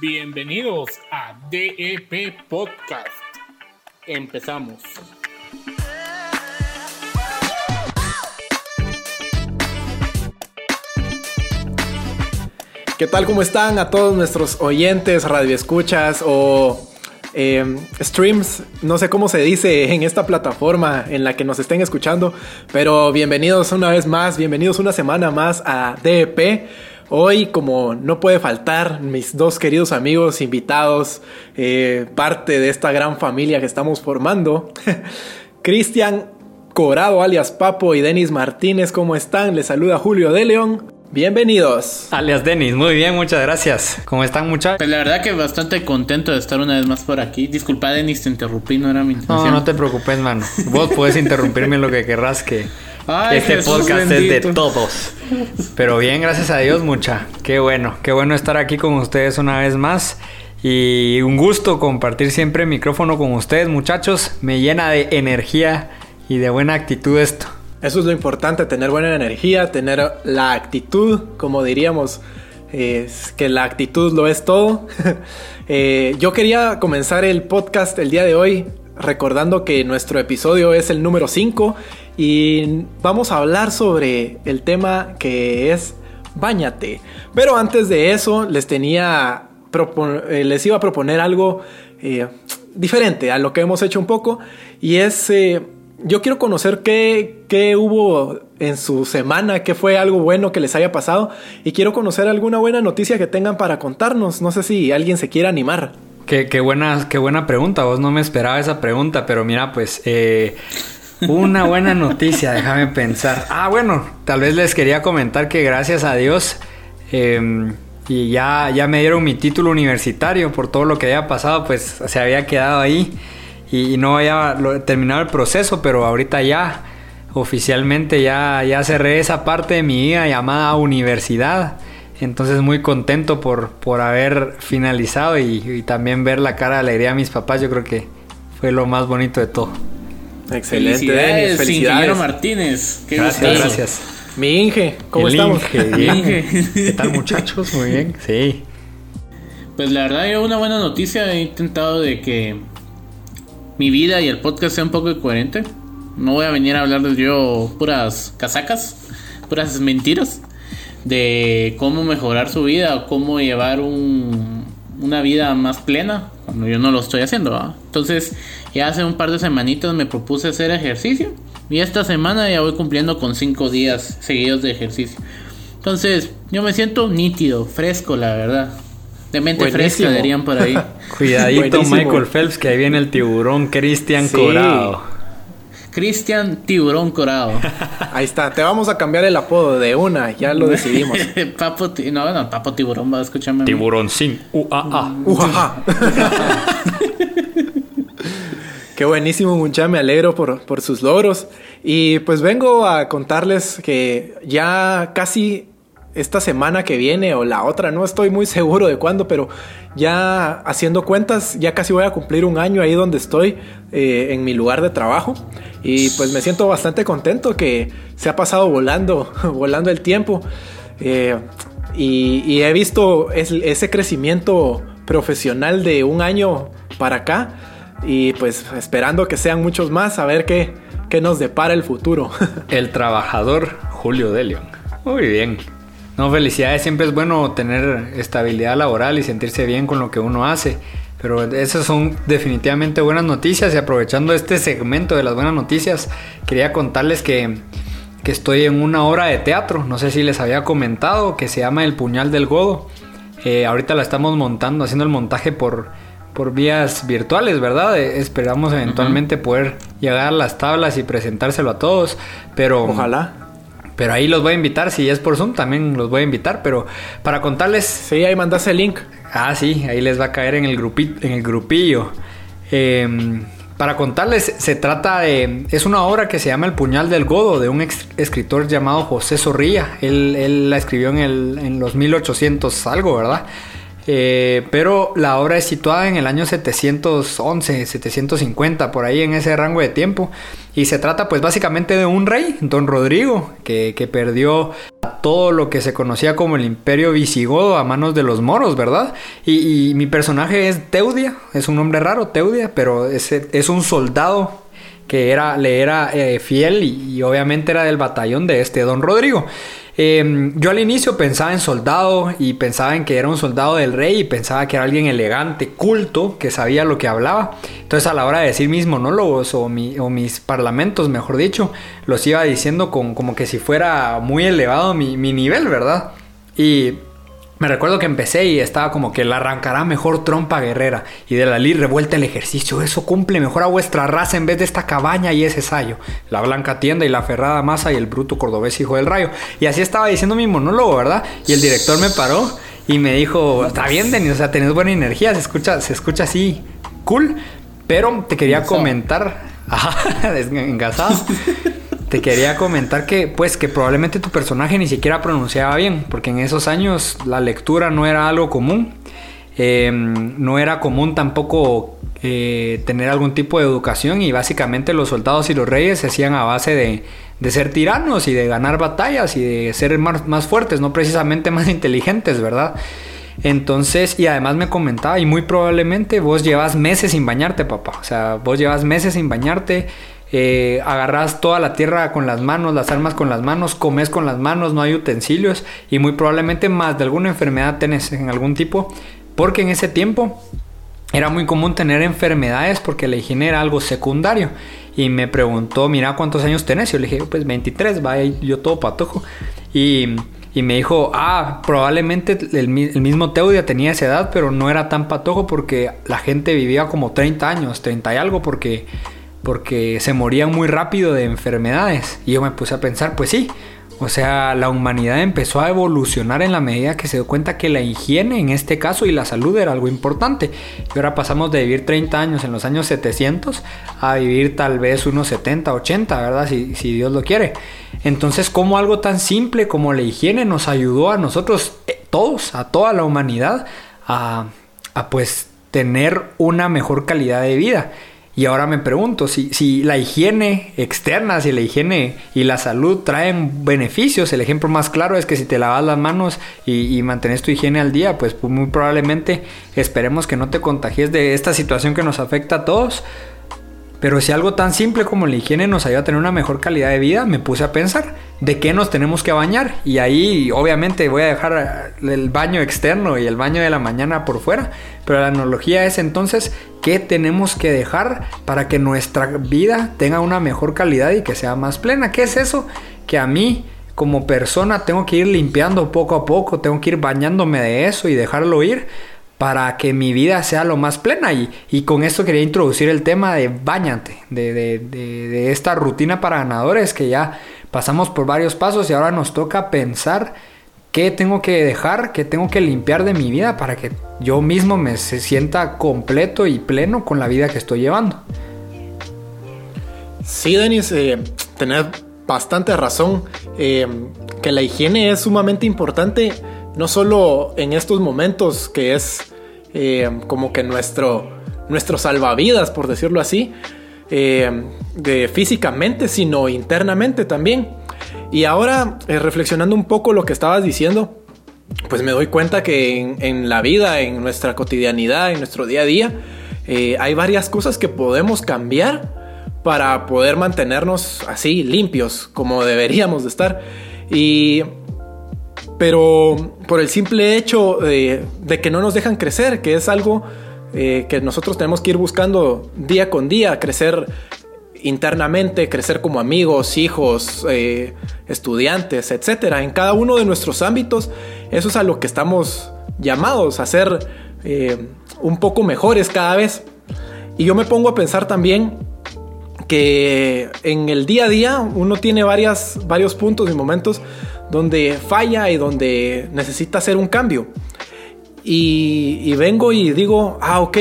Bienvenidos a DEP Podcast. Empezamos. ¿Qué tal? ¿Cómo están a todos nuestros oyentes, radioescuchas o eh, streams? No sé cómo se dice en esta plataforma en la que nos estén escuchando, pero bienvenidos una vez más, bienvenidos una semana más a DEP. Hoy, como no puede faltar, mis dos queridos amigos invitados, eh, parte de esta gran familia que estamos formando, Cristian Corado alias Papo y Denis Martínez, ¿cómo están? Les saluda Julio de León. Bienvenidos. Alias Denis, muy bien, muchas gracias. ¿Cómo están muchachos? Pues la verdad que bastante contento de estar una vez más por aquí. Disculpa Denis, te interrumpí, no era mi intención. No, no te preocupes, mano. Vos puedes interrumpirme lo que querrás que... Ay, este Jesús podcast es de todos. Pero bien, gracias a Dios, mucha. Qué bueno, qué bueno estar aquí con ustedes una vez más. Y un gusto compartir siempre el micrófono con ustedes, muchachos. Me llena de energía y de buena actitud esto. Eso es lo importante, tener buena energía, tener la actitud, como diríamos, es que la actitud lo es todo. Eh, yo quería comenzar el podcast el día de hoy recordando que nuestro episodio es el número 5 y vamos a hablar sobre el tema que es Báñate. Pero antes de eso les tenía, eh, les iba a proponer algo eh, diferente a lo que hemos hecho un poco y es... eh, yo quiero conocer qué, qué hubo en su semana, qué fue algo bueno que les haya pasado y quiero conocer alguna buena noticia que tengan para contarnos. No sé si alguien se quiera animar. Qué, qué buena, qué buena pregunta. Vos no me esperaba esa pregunta, pero mira, pues una buena noticia, déjame pensar. Ah, bueno, tal vez les quería comentar que gracias a Dios eh, y ya, ya me dieron mi título universitario por todo lo que había pasado, pues se había quedado ahí y, no había terminado el proceso, pero ahorita ya oficialmente ya, ya cerré esa parte de mi vida llamada universidad. Entonces muy contento por, por haber finalizado y, y también ver la cara de alegría de mis papás. Yo creo que fue lo más bonito de todo. Excelente, Felicidades, Denis, ingeniero felicidades. Martínez. Qué Gracias, gustazo. gracias. Mi Inge, ¿cómo El estamos? Inge, bien. Inge. ¿Qué tal muchachos? Muy bien. Sí. Pues la verdad, yo una buena noticia. He intentado de que mi vida y el podcast sea un poco coherente. No voy a venir a hablar de yo puras casacas, puras mentiras de cómo mejorar su vida o cómo llevar un- una vida más plena cuando yo no lo estoy haciendo. ¿va? Entonces, ya hace un par de semanitas me propuse hacer ejercicio y esta semana ya voy cumpliendo con cinco días seguidos de ejercicio. Entonces, yo me siento nítido, fresco, la verdad. De mente Buenísimo. fresca, dirían por ahí. Cuidadito Buenísimo. Michael Phelps, que ahí viene el tiburón Cristian Sí. Corado. Cristian Tiburón Corado. Ahí está, te vamos a cambiar el apodo de una, ya lo decidimos. Papo, ti- no, no, Papo Tiburón va a escucharme. a mí. Tiburón sin UAA. Ujaja. Qué buenísimo, mucha, me alegro por, por sus logros. Y pues vengo a contarles que ya casi esta semana que viene o la otra, no estoy muy seguro de cuándo, pero ya haciendo cuentas, ya casi voy a cumplir un año ahí donde estoy, eh, en mi lugar de trabajo. Y pues me siento bastante contento que se ha pasado volando, volando el tiempo. Eh, y, he visto es- ese crecimiento profesional de un año para acá. Y pues esperando que sean muchos más, a ver qué, qué nos depara el futuro. El trabajador Julio de León. Muy bien. No, felicidades. Siempre es bueno tener estabilidad laboral y sentirse bien con lo que uno hace. Pero esas son definitivamente buenas noticias. Y aprovechando este segmento de las buenas noticias, quería contarles que, que estoy en una obra de teatro. No sé si les había comentado que se llama El Puñal del Godo. Eh, ahorita la estamos montando, haciendo el montaje por, por vías virtuales, ¿verdad? Eh, esperamos eventualmente poder llegar a las tablas y presentárselo a todos. Pero Ojalá. Pero ahí los voy a invitar, si es por Zoom también los voy a invitar, pero para contarles, Sí, ahí mandaste el link. ah sí, ahí les va a caer en el, grupi- en el grupillo. Eh, para contarles, se trata de, es una obra que se llama El puñal del godo, de un escritor llamado José Zorrilla. Él, él la escribió en, el, en los 1800 algo, ¿verdad? Eh, pero la obra es situada en el año 711, 750, por ahí en ese rango de tiempo. Y se trata pues básicamente de un rey, don Rodrigo, que, perdió todo lo que se conocía como el imperio visigodo a manos de los moros, ¿verdad? Y, mi personaje es Teudia, es un nombre raro, Teudia, pero es, es un soldado que era, le era eh, fiel y, obviamente era del batallón de este don Rodrigo. Em, yo al inicio pensaba en soldado y pensaba en que era un soldado del rey y pensaba que era alguien elegante, culto, que sabía lo que hablaba. Entonces a la hora de decir mis monólogos o, mis parlamentos, mejor dicho, los iba diciendo con, como que si fuera muy elevado mi, mi nivel, ¿verdad? Y me recuerdo que empecé y estaba como que la arrancará mejor trompa guerrera y de la li revuelta el ejercicio. Eso cumple mejor a vuestra raza en vez de esta cabaña y ese sayo. La blanca tienda y la ferrada masa y el bruto cordobés hijo del rayo. Y así estaba diciendo mi monólogo, ¿verdad? Y el director me paró y me dijo, está bien, Denis, o sea, tenés buena energía, se escucha, se escucha así, cool. Pero te quería comentar, ajá, engasado. Te quería comentar que, pues, que probablemente tu personaje ni siquiera pronunciaba bien, porque en esos años la lectura no era algo común. Em, no era común tampoco eh, tener algún tipo de educación y básicamente los soldados y los reyes se hacían a base de, de ser tiranos y de ganar batallas y de ser más, más, fuertes, no precisamente más inteligentes, ¿verdad? Entonces, y además me comentaba, y muy probablemente vos llevas meses sin bañarte, papá. O sea, vos llevas meses sin bañarte eh, agarras toda la tierra con las manos, las armas con las manos, comes con las manos, no hay utensilios y muy probablemente más de alguna enfermedad tenés en algún tipo, porque en ese tiempo era muy común tener enfermedades porque la higiene era algo secundario. Y me preguntó, mira, ¿cuántos años tenés? Yo le dije, pues 23, va, yo todo patojo. Y, y me dijo, ah, probablemente el, el, mismo Teudia tenía esa edad, pero no era tan patojo porque la gente vivía como 30 años, 30 y algo, porque porque se morían muy rápido de enfermedades. Y yo me puse a pensar, pues sí, o sea, la humanidad empezó a evolucionar en la medida que se dio cuenta que la higiene en este caso y la salud era algo importante. Y ahora pasamos de vivir 30 años en los años 700 a vivir tal vez unos 70, 80, ¿verdad? Si, Dios lo quiere. Entonces, como algo tan simple como la higiene nos ayudó a nosotros, eh, todos, a toda la humanidad, a, a pues tener una mejor calidad de vida. Y ahora me pregunto si, si la higiene externa, si la higiene y la salud traen beneficios. El ejemplo más claro es que si te lavas las manos y, y mantienes tu higiene al día, pues muy probablemente esperemos que no te contagies de esta situación que nos afecta a todos. Pero si algo tan simple como la higiene nos ayuda a tener una mejor calidad de vida, me puse a pensar de qué nos tenemos que bañar. Y ahí obviamente voy a dejar el baño externo y el baño de la mañana por fuera. Pero la analogía es entonces qué tenemos que dejar para que nuestra vida tenga una mejor calidad y que sea más plena. ¿Qué es eso? Que a mí como persona tengo que ir limpiando poco a poco, tengo que ir bañándome de eso y dejarlo ir para que mi vida sea lo más plena. Y, y con esto quería introducir el tema de bañante, de, de, de, esta rutina para ganadores que ya pasamos por varios pasos y ahora nos toca pensar qué tengo que dejar, qué tengo que limpiar de mi vida para que yo mismo me sienta completo y pleno con la vida que estoy llevando. Sí, Denis, eh, tenés bastante razón. Eh, que la higiene es sumamente importante no solo en estos momentos que es eh, como que nuestro, nuestro salvavidas, por decirlo así, eh, de físicamente, sino internamente también. Y ahora, eh, reflexionando un poco lo que estabas diciendo, pues me doy cuenta que en, en, la vida, en nuestra cotidianidad, en nuestro día a día, hay varias cosas que podemos cambiar para poder mantenernos así limpios como deberíamos de estar. Y pero por el simple hecho de, que no nos dejan crecer, que es algo eh, que nosotros tenemos que ir buscando día con día, crecer internamente, crecer como amigos, hijos, eh, estudiantes, etcétera, en cada uno de nuestros ámbitos, eso es a lo que estamos llamados a ser eh, un poco mejores cada vez. Y yo me pongo a pensar también que en el día a día uno tiene varias, varios puntos y momentos donde falla y donde necesita hacer un cambio. Y, vengo y digo, ah, ok,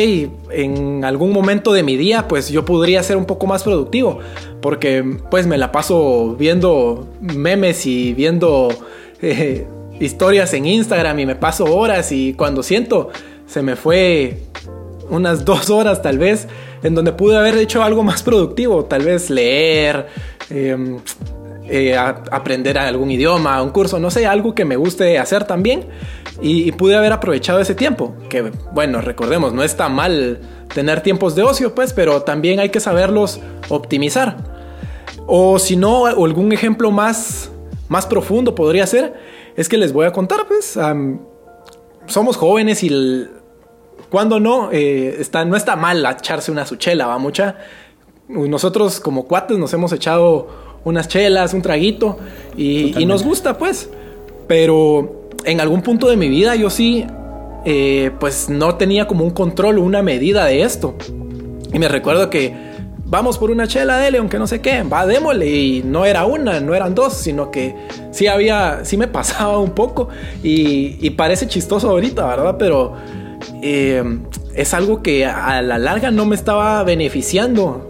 en algún momento de mi día, pues yo podría ser un poco más productivo, porque pues me la paso viendo memes y viendo eh, historias en Instagram y me paso horas y cuando siento se me fue unas dos horas tal vez en donde pude haber hecho algo más productivo, tal vez leer, em, eh, aprender algún idioma, un curso, no sé, algo que me guste hacer también y, pude haber aprovechado ese tiempo, que bueno, recordemos, no está mal tener tiempos de ocio, pues, pero también hay que saberlos optimizar. O si no, algún ejemplo más, más profundo podría ser, es que les voy a contar, pues, somos jóvenes y cuando no, eh, está, no está mal echarse una suchela, va mucha. Nosotros como cuates nos hemos echado unas chelas, un traguito y, y nos gusta, pues. Pero en algún punto de mi vida yo sí, eh, pues no tenía como un control o una medida de esto. Y me recuerdo que vamos por una chela, dele, aunque no sé qué, va, démosle. Y no era una, no eran dos, sino que sí había, sí me pasaba un poco. Y, parece chistoso ahorita, ¿verdad? Pero eh, es algo que a la larga no me estaba beneficiando.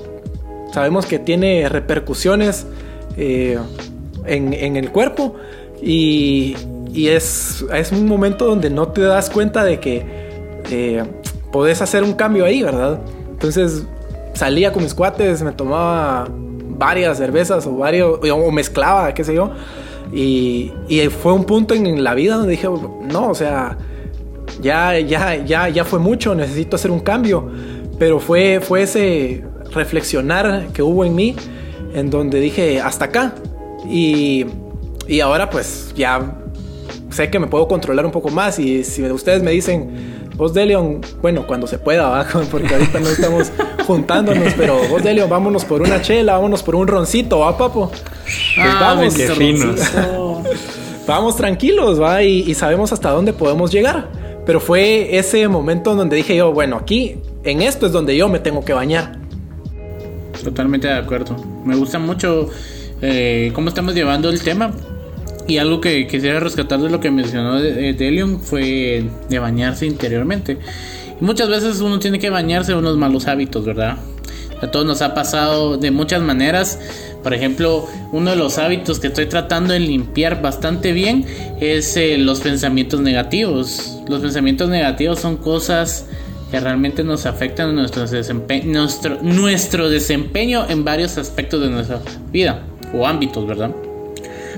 Sabemos que tiene repercusiones eh, en, en el cuerpo. Y, y es, es un momento donde no te das cuenta de que eh, podés hacer un cambio ahí, ¿verdad? Entonces salía con mis cuates, me tomaba varias cervezas o varios, o mezclaba, qué sé yo. Y, y, fue un punto en la vida donde dije, no, o sea, ya, ya, ya, ya fue mucho, necesito hacer un cambio. Pero fue, fue ese reflexionar que hubo en mí, en donde dije, hasta acá. Y, y ahora pues ya sé que me puedo controlar un poco más y si ustedes me dicen, vos de Leon, bueno, cuando se pueda, porque ahorita no estamos juntándonos, pero vos de Leon, vámonos por una chela, vámonos por un roncito, ¿va, papo? Pues ah, vamos, finos. vamos tranquilos, ¿va? Y, sabemos hasta dónde podemos llegar. Pero fue ese momento donde dije yo, bueno, aquí, en esto es donde yo me tengo que bañar. Totalmente de acuerdo. Me gusta mucho eh, cómo estamos llevando el tema y algo que quisiera rescatar de lo que mencionó Delion fue de bañarse interiormente. Y muchas veces uno tiene que bañarse de unos malos hábitos, ¿verdad? A todos nos ha pasado de muchas maneras. Por ejemplo, uno de los hábitos que estoy tratando de limpiar bastante bien es eh, los pensamientos negativos. Los pensamientos negativos son cosas que realmente nos afectan nuestro, nuestro, nuestro desempeño en varios aspectos de nuestra vida o ámbitos, ¿verdad?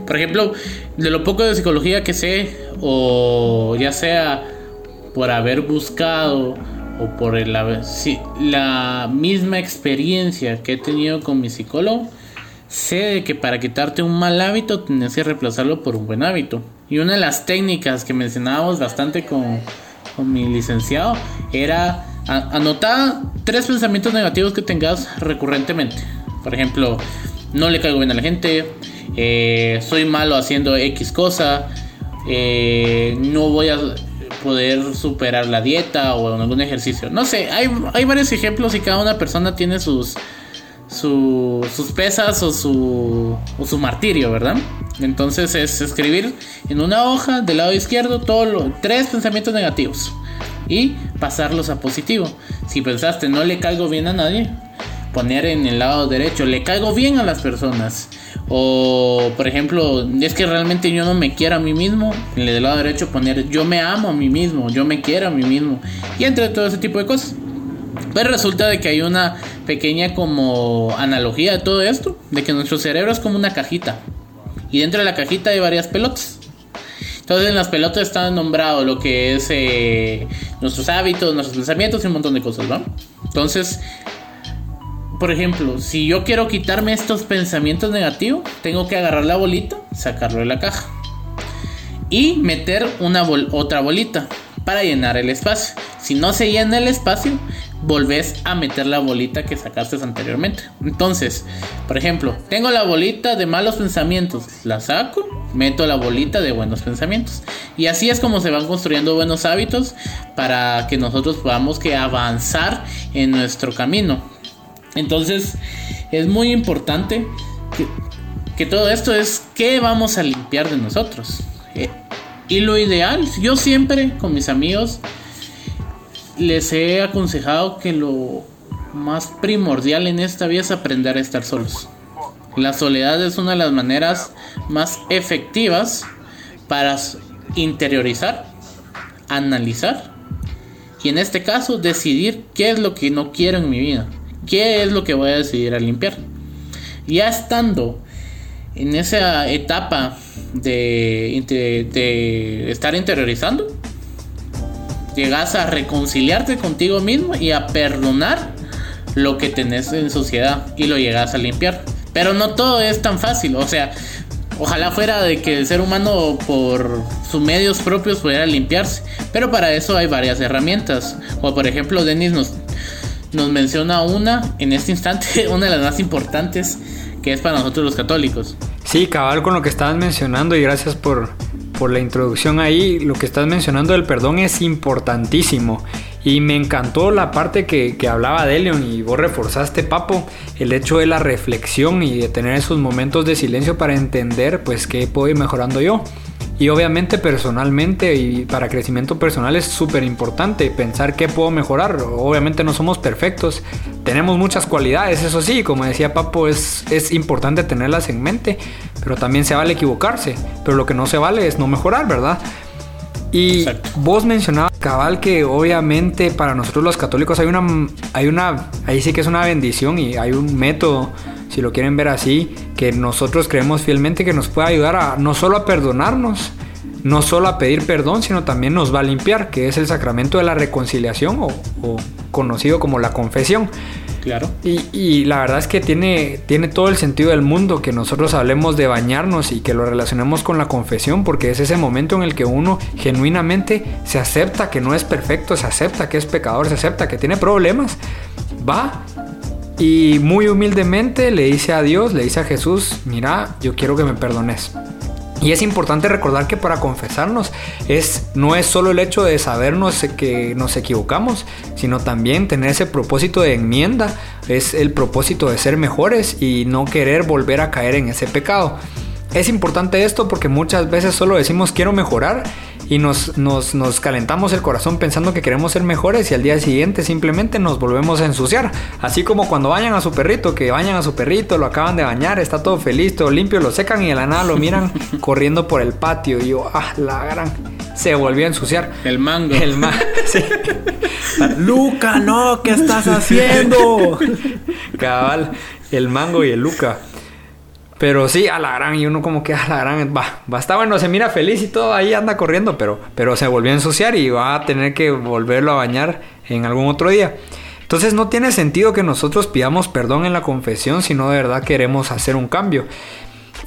Por ejemplo, de lo poco de psicología que sé, o ya sea por haber buscado o por el, la misma experiencia que he tenido con mi psicólogo, sé que para quitarte un mal hábito tienes que reemplazarlo por un buen hábito. Y una de las técnicas que mencionábamos bastante con, con mi licenciado era anotar tres pensamientos negativos que tengas recurrentemente. Por ejemplo, no le caigo bien a la gente, eh, soy malo haciendo X cosa, eh, no voy a poder superar la dieta o algún ejercicio. No sé, hay, hay varios ejemplos y cada una persona tiene sus, sus pesas o su, o su martirio, ¿verdad? Entonces es escribir en una hoja del lado izquierdo todos tres pensamientos negativos y pasarlos a positivo. Si pensaste no le caigo bien a nadie, poner en el lado derecho le caigo bien a las personas. O, por ejemplo, es que realmente yo no me quiero a mí mismo. En el lado derecho poner yo me amo a mí mismo, yo me quiero a mí mismo. Y entre todo ese tipo de cosas. Pero resulta de que hay una pequeña como analogía de todo esto. De que nuestro cerebro es como una cajita. Y dentro de la cajita hay varias pelotas. Entonces en las pelotas está nombrado lo que es eh, nuestros hábitos, nuestros pensamientos y un montón de cosas, ¿no? Entonces por ejemplo, si yo quiero quitarme estos pensamientos negativos, tengo que agarrar la bolita, sacarlo de la caja y meter una otra bolita para llenar el espacio. Si no se llena el espacio, volvés a meter la bolita que sacaste anteriormente. Entonces, por ejemplo, tengo la bolita de malos pensamientos, la saco, meto la bolita de buenos pensamientos. Y así es como se van construyendo buenos hábitos para que nosotros podamos que avanzar en nuestro camino. Entonces es muy importante que, todo esto es qué vamos a limpiar de nosotros. Eh, y lo ideal, yo siempre con mis amigos les he aconsejado que lo más primordial en esta vida es aprender a estar solos. La soledad es una de las maneras más efectivas para interiorizar, analizar y en este caso decidir qué es lo que no quiero en mi vida, qué es lo que voy a decidir a limpiar. Ya estando en esa etapa de, de estar interiorizando, llegas a reconciliarte contigo mismo y a perdonar lo que tenés en sociedad y lo llegas a limpiar. Pero no todo es tan fácil, o sea, ojalá fuera de que el ser humano por sus medios propios pudiera limpiarse, pero para eso hay varias herramientas, o por ejemplo Denis nos, nos menciona una en este instante, una de las más importantes, que es para nosotros los católicos. Sí, cabal con lo que estabas mencionando y gracias por, por la introducción ahí. Lo que estás mencionando del perdón es importantísimo. Y me encantó la parte que, que hablaba de Leon y vos reforzaste, Papo, el hecho de la reflexión y de tener esos momentos de silencio para entender pues qué puedo ir mejorando yo. Y obviamente personalmente y para crecimiento personal es súper importante pensar qué puedo mejorar. Obviamente no somos perfectos, tenemos muchas cualidades, eso sí, como decía Papo, es, es importante tenerlas en mente, pero también se vale equivocarse, pero lo que no se vale es no mejorar, ¿verdad? Y vos mencionabas, cabal, que obviamente para nosotros los católicos hay una, hay una, ahí sí que es una bendición y hay un método si lo quieren ver así, que nosotros creemos fielmente que nos puede ayudar a no solo a perdonarnos, no solo a pedir perdón, sino también nos va a limpiar, que es el sacramento de la reconciliación o, conocido como la confesión. Claro. Y, la verdad es que tiene, tiene todo el sentido del mundo que nosotros hablemos de bañarnos y que lo relacionemos con la confesión, porque es ese momento en el que uno genuinamente se acepta que no es perfecto, se acepta que es pecador, se acepta que tiene problemas, va y muy humildemente le dice a Dios, le dice a Jesús, mira, yo quiero que me perdones. Y es importante recordar que para confesarnos es, no es solo el hecho de sabernos que nos equivocamos, sino también tener ese propósito de enmienda, es el propósito de ser mejores y no querer volver a caer en ese pecado. Es importante esto porque muchas veces solo decimos quiero mejorar y nos, nos, nos, calentamos el corazón pensando que queremos ser mejores y al día siguiente simplemente nos volvemos a ensuciar. Así como cuando bañan a su perrito, que bañan a su perrito, lo acaban de bañar, está todo feliz, todo limpio, lo secan y de la nada lo miran corriendo por el patio. Y yo, ah, la gran. Se volvió a ensuciar. El mango. El mango. Sí. Luca, no, ¿qué estás haciendo? Cabal, el mango y el Luca. Pero sí, a la gran, y uno como que a la gran, va, está bueno, se mira feliz y todo, ahí anda corriendo, pero, pero se volvió a ensuciar y va a tener que volverlo a bañar en algún otro día. Entonces no tiene sentido que nosotros pidamos perdón en la confesión si no de verdad queremos hacer un cambio.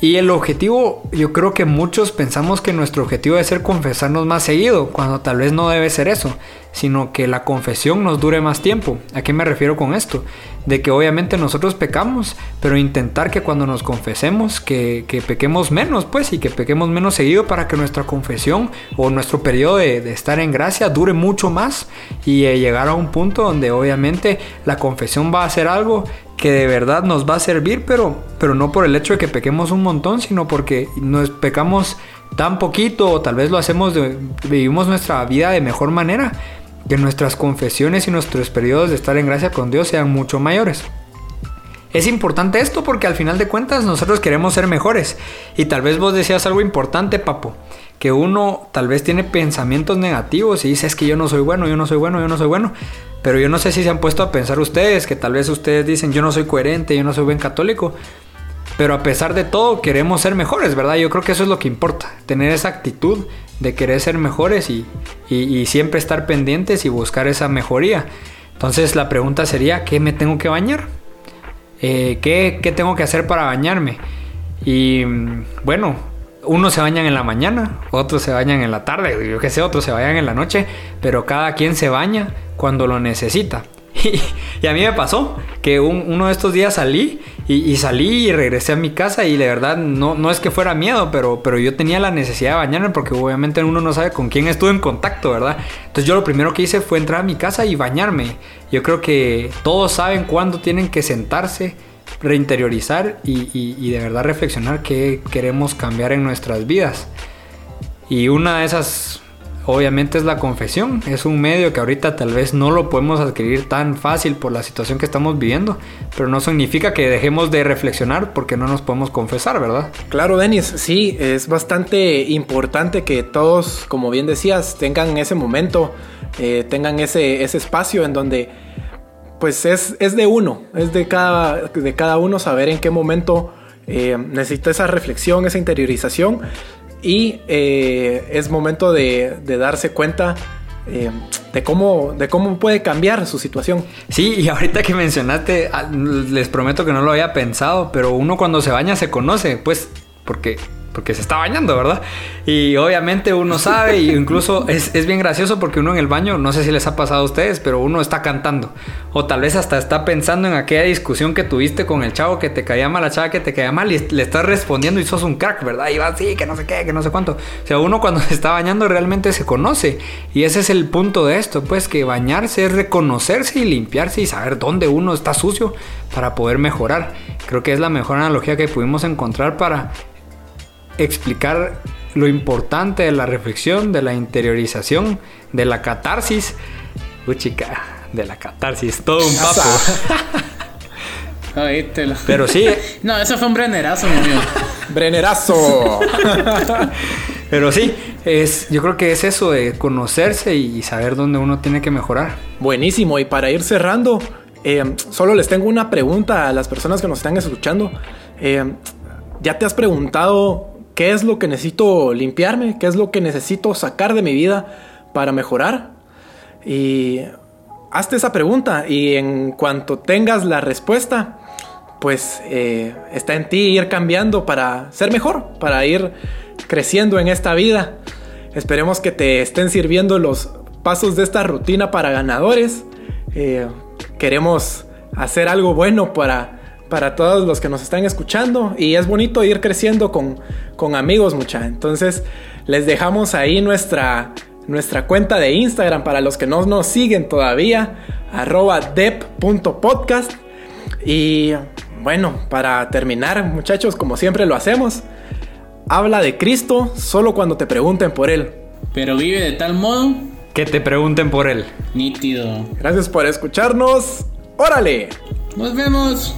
Y el objetivo, yo creo que muchos pensamos que nuestro objetivo debe ser confesarnos más seguido, cuando tal vez no debe ser eso, sino que la confesión nos dure más tiempo. ¿A qué me refiero con esto? De que obviamente nosotros pecamos, pero intentar que cuando nos confesemos, que, pequemos menos, pues, y que pequemos menos seguido para que nuestra confesión o nuestro periodo de, estar en gracia dure mucho más y eh, llegar a un punto donde obviamente la confesión va a ser algo que de verdad nos va a servir, pero, pero no por el hecho de que pequemos un montón, sino porque nos pecamos tan poquito o tal vez lo hacemos, vivimos nuestra vida de mejor manera, que nuestras confesiones y nuestros periodos de estar en gracia con Dios sean mucho mayores. Es importante esto porque al final de cuentas nosotros queremos ser mejores. Y tal vez vos decías algo importante, papo. Que uno tal vez tiene pensamientos negativos y dice es que yo no soy bueno, yo no soy bueno, yo no soy bueno. Pero yo no sé si se han puesto a pensar ustedes, que tal vez ustedes dicen yo no soy coherente, yo no soy buen católico. Pero a pesar de todo queremos ser mejores, ¿verdad? Yo creo que eso es lo que importa. Tener esa actitud de querer ser mejores y, siempre estar pendientes y buscar esa mejoría. Entonces la pregunta sería, ¿qué me tengo que bañar? Eh, ¿qué, ¿qué, tengo que hacer para bañarme? Y mm, bueno, unos se bañan en la mañana, otros se bañan en la tarde, yo qué sé, otros se bañan en la noche, pero cada quien se baña cuando lo necesita. Y, a mí me pasó que uno de estos días salí y, salí y regresé a mi casa y de verdad no, no es que fuera miedo, pero, pero yo tenía la necesidad de bañarme porque obviamente uno no sabe con quién estuve en contacto, ¿verdad? Entonces yo lo primero que hice fue entrar a mi casa y bañarme. Yo creo que todos saben cuándo tienen que sentarse, reinteriorizar y, y de verdad reflexionar qué queremos cambiar en nuestras vidas. Y una de esas obviamente es la confesión. Es un medio que ahorita tal vez no lo podemos adquirir tan fácil por la situación que estamos viviendo, pero no significa que dejemos de reflexionar porque no nos podemos confesar, ¿verdad? Claro, Denis, sí, es bastante importante que todos, como bien decías, tengan ese momento, eh, tengan ese, ese espacio en donde pues es, es de uno, es de cada, de cada uno saber en qué momento eh, necesita esa reflexión, esa interiorización y eh, es momento de, darse cuenta eh, de, cómo, de cómo puede cambiar su situación. Sí, y ahorita que mencionaste, ah, les prometo que no lo había pensado, pero uno cuando se baña se conoce, pues, porque porque se está bañando, ¿verdad? Y obviamente uno sabe, y incluso es, es, bien gracioso porque uno en el baño, no sé si les ha pasado a ustedes, pero uno está cantando. O tal vez hasta está pensando en aquella discusión que tuviste con el chavo que te caía mal, la chava que te caía mal, y le estás respondiendo y sos un crack, ¿verdad? Y va así, que no sé qué, que no sé cuánto. O sea, uno cuando se está bañando realmente se conoce. Y ese es el punto de esto, pues que bañarse es reconocerse y limpiarse y saber dónde uno está sucio para poder mejorar. Creo que es la mejor analogía que pudimos encontrar para explicar lo importante de la reflexión, de la interiorización, de la catarsis. Uy, chica, de la catarsis, todo un papo. Pero sí. No, eso fue un brennerazo, mi amigo. ¡Brennerazo! Pero sí, es, yo creo que es eso de conocerse y saber dónde uno tiene que mejorar. Buenísimo, y para ir cerrando, eh, solo les tengo una pregunta a las personas que nos están escuchando. Eh, ¿Ya te has preguntado ¿Qué es lo que necesito limpiarme? ¿Qué es lo que necesito sacar de mi vida para mejorar? Y hazte esa pregunta y en cuanto tengas la respuesta, pues eh, está en ti ir cambiando para ser mejor, para ir creciendo en esta vida. Esperemos que te estén sirviendo los pasos de esta rutina para ganadores. Eh, queremos hacer algo bueno para para todos los que nos están escuchando y es bonito ir creciendo con, con amigos mucha. Entonces les dejamos ahí nuestra, nuestra cuenta de Instagram para los que no nos siguen todavía, arroba dep.podcast. Y bueno, para terminar muchachos, como siempre lo hacemos, habla de Cristo solo cuando te pregunten por Él. Pero vive de tal modo que te pregunten por Él. Nítido. Gracias por escucharnos. Órale. Nos vemos.